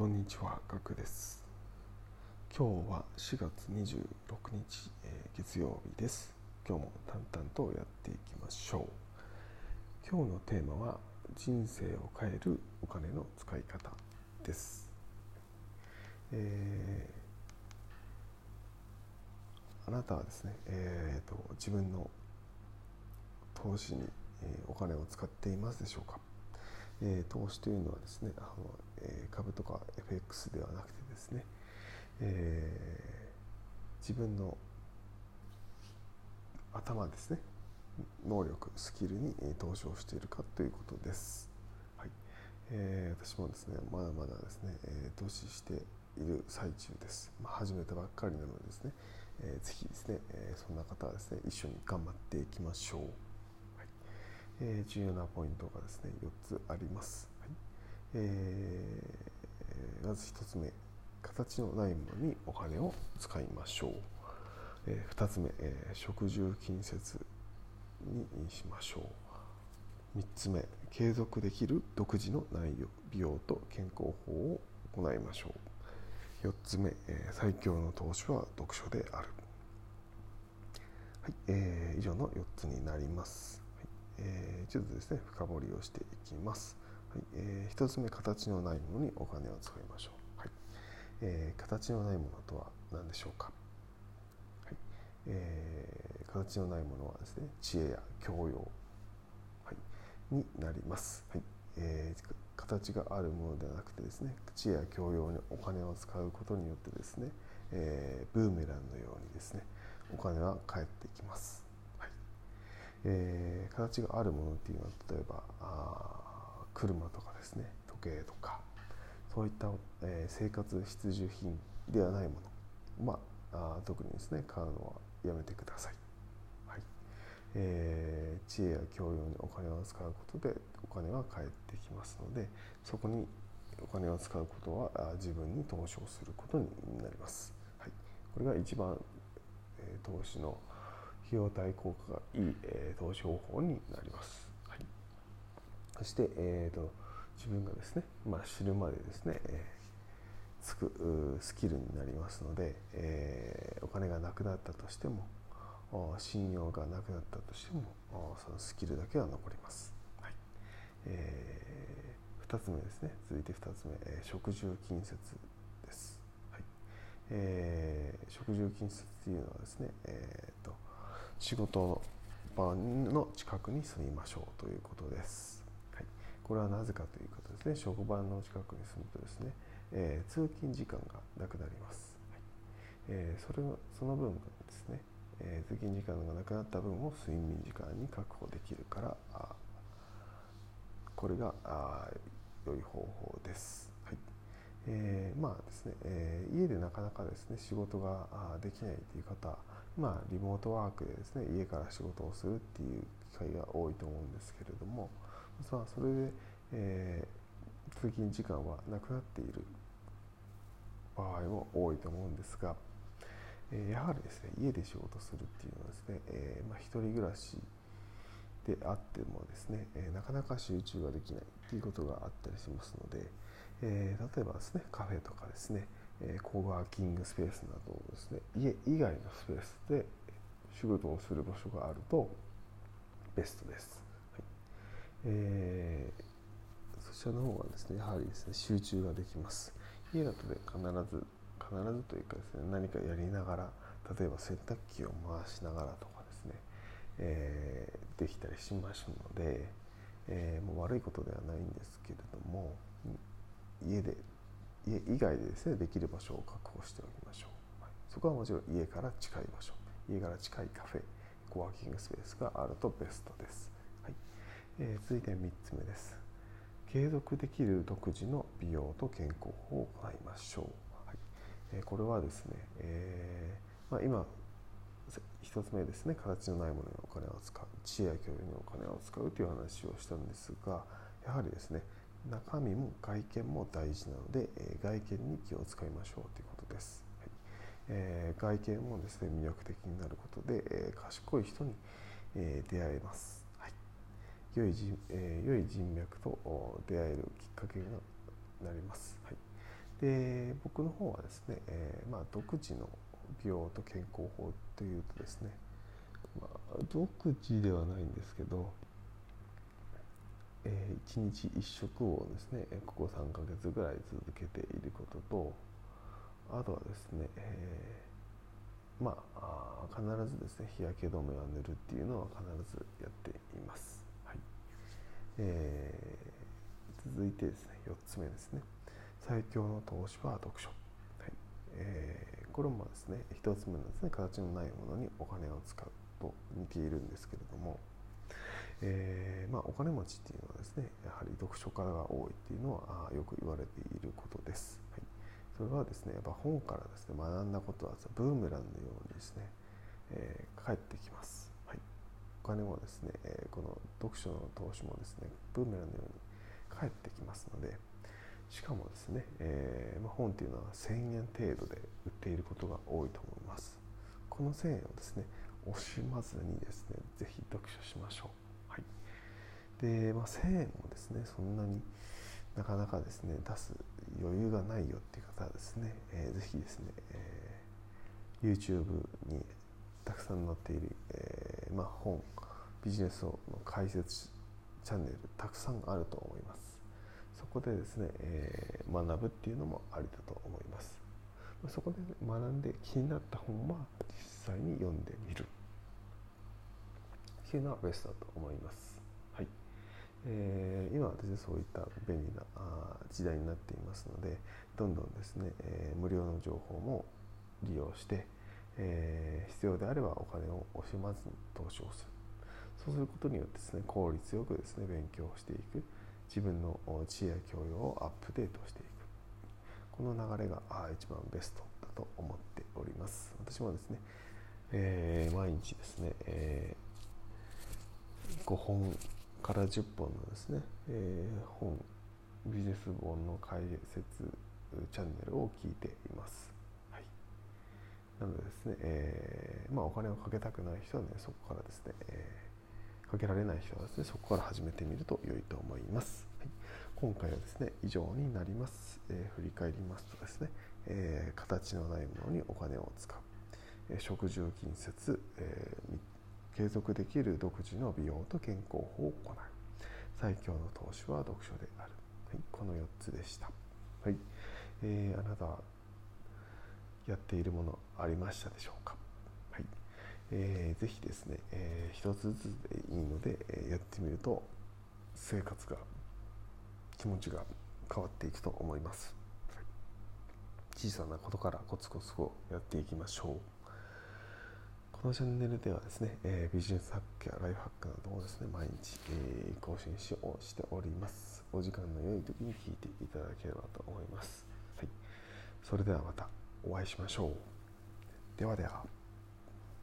こんにちは、ガクです。今日は4月26日、えー月曜日です。今日も淡々とやっていきましょう。今日のテーマは人生を変えるお金の使い方です。えーあなたはですね、えーと自分の投資に、お金を使っていますでしょうか？えー投資というのはですねあの、えー株とか FX ではなくてですね、えー自分の頭ですね能力スキルに投資をしているかということです、はい。えー私もですねまだまだですね、えー投資している最中です、まあ、始めたばっかりなのでですね、えーぜひですね、えーそんな方はですね一緒に頑張っていきましょう、えー重要なポイントがですね4つあります、はい。えーまず1つ目形のないものにお金を使いましょう、え2つ目、えー食住近接にしましょう。3つ目継続できる独自の内容美容と健康法を行いましょう。4つ目、えー最強の投資は読書である。はい、えー以上の4つになります、えーちょっとですね深掘りをしていきます、はいえー1つ目形のないものにお金を使いましょう、はいえー形のないものとは何でしょうか、はいえー形のないものはですね知恵や教養、はい、になります、はいえー形があるものではなくてですね知恵や教養にお金を使うことによってですね、えーブーメランのようにですねお金は返ってきます、はいえー形があるものっていうのは例えばあ車とかですね時計とかそういった、えー生活必需品ではないもの、まあ、あ特にですね買うのはやめてください、はい。えー知恵や教養にお金を使うことでお金は返ってきますのでそこにお金を使うことは自分に投資をすることになります、はい、これが一番、えー投資の費用対効果がいい、えー投資方法になります、はい、そして、えー、と自分がですね、まあ、知るまでですね、えーつくスキルになりますので、えーお金がなくなったとしても信用がなくなったとしてもそのスキルだけは残ります、はい。え2つ目ですね。続いて2つ目、えー食住近接です、はい。えー食住近接というのはですね、えーと仕事の場の近くに住みましょうということです、はい、これはなぜかということですね。職場の近くに住むとですね、えー通勤時間がなくなります、はい。えーそれその分ですね、えー通勤時間がなくなった分を睡眠時間に確保できるからあこれがあ良い方法です、はい。えーまあですね、えー家でなかなかですね仕事ができないという方まあリモートワークでですね家から仕事をするっていう機会が多いと思うんですけれどもさあそれで、えー通勤時間はなくなっている場合も多いと思うんですが、えーやはりですね家で仕事するっていうのはですね、えーまあ、一人暮らしであってもですね、えーなかなか集中ができないっていうことがあったりしますので、えー例えばですねカフェとかですね、えーコワーキングスペースなどをですね家以外のスペースで仕事をする場所があるとベストです。はいえーそちらの方がですねやはりですね集中ができます。家だとね必ず必ずというかですね何かやりながら例えば洗濯機を回しながらとかですね、えーできたりしますので、えーもう悪いことではないんですけれども家で家以外でですねできる場所を確保しておきましょう、はい。そこはもちろん家から近い場所。家から近いカフェ。コワーキングスペースがあるとベストです、はい。えー続いて3つ目です。継続できる独自の美容と健康法を行いましょう、はい。えーこれはですね、えーまあ、今一つ目ですね。形のないものにお金を使う。知恵や教養にお金を使うという話をしたんですがやはりですね中身も外見も大事なので、え外見に気を使いましょうということです、はい。えー外見もですね魅力的になることで、え賢い人に、え出会えます、はい。良い人,、え良い人脈と出会えるきっかけになります、はい。で僕の方はですね、え、まあ、独自の美容と健康法というとですね、まあ、独自ではないんですけど、えー、1日1食をですねここ3ヶ月ぐらい続けていることとあとはですね、えー、まあ必ずですね日焼け止めを塗るっていうのは必ずやっています。はいえー、続いてですね4つ目ですね最強の投資は読書。はいえー、これもですね1つ目のですね形のないものにお金を使うと似ているんですけれども、えー、まあ、お金持ちっていうのはですねやはり読書家が多いっていうのはよく言われていることです。はい。それはですねやっぱ本からですね学んだことはブーメランのようにですね、えー、返ってきます、はい、お金もですね、えー、この読書の投資もですねブーメランのように返ってきますのでしかもですね、えーまあ、本っていうのは1000円程度で売っていることが多いと思います。この1000円をですね惜しまずにですね是非読書しましょう、で、まあ、1000円もですねそんなになかなかですね出す余裕がないよっていう方はですね、えー、ぜひですね、えー、YouTube にたくさん載っている、えーまあ、本ビジネスの解説チャンネルたくさんあると思います。そこでですね、えー、学ぶっていうのもありだと思います。そこで、学んで気になった本は実際に読んでみる。っていうのはベストだと思います。えー、今はですねそういった便利な時代になっていますのでどんどんですね、えー、無料の情報も利用して、えー、必要であればお金を惜しまずに投資をする。そうすることによってですね効率よくですね勉強していく。自分の知恵や教養をアップデートしていく。この流れが一番ベストだと思っております。私もですね、えー、毎日ですね、えー、5本から10本のですね、えー、本ビジネス本の解説チャンネルを聞いています。はい、なのでですね、えー、まあ、お金をかけたくない人はねそこからですね、えー、かけられない人はですねそこから始めてみると良いと思います。はい、今回はですね以上になります。え振り返りますとですね、え形のないものにお金を使う、え食住近接、えー継続できる独自の美容と健康法を行う。最強の投資は読書である、はい、この4つでした、はい。えー、あなたやっているものありましたでしょうか、はい。えー、ぜひですね、えー、一つずつでいいので、え、やってみると生活が気持ちが変わっていくと思います、はい、小さなことからコツコツをやっていきましょう。このチャンネルではですね、えー、ビジネスハックやライフハックなどをですね、毎日、えー、更新しをしております。お時間の良い時に聞いていただければと思います。はい。それではまたお会いしましょう。ではでは。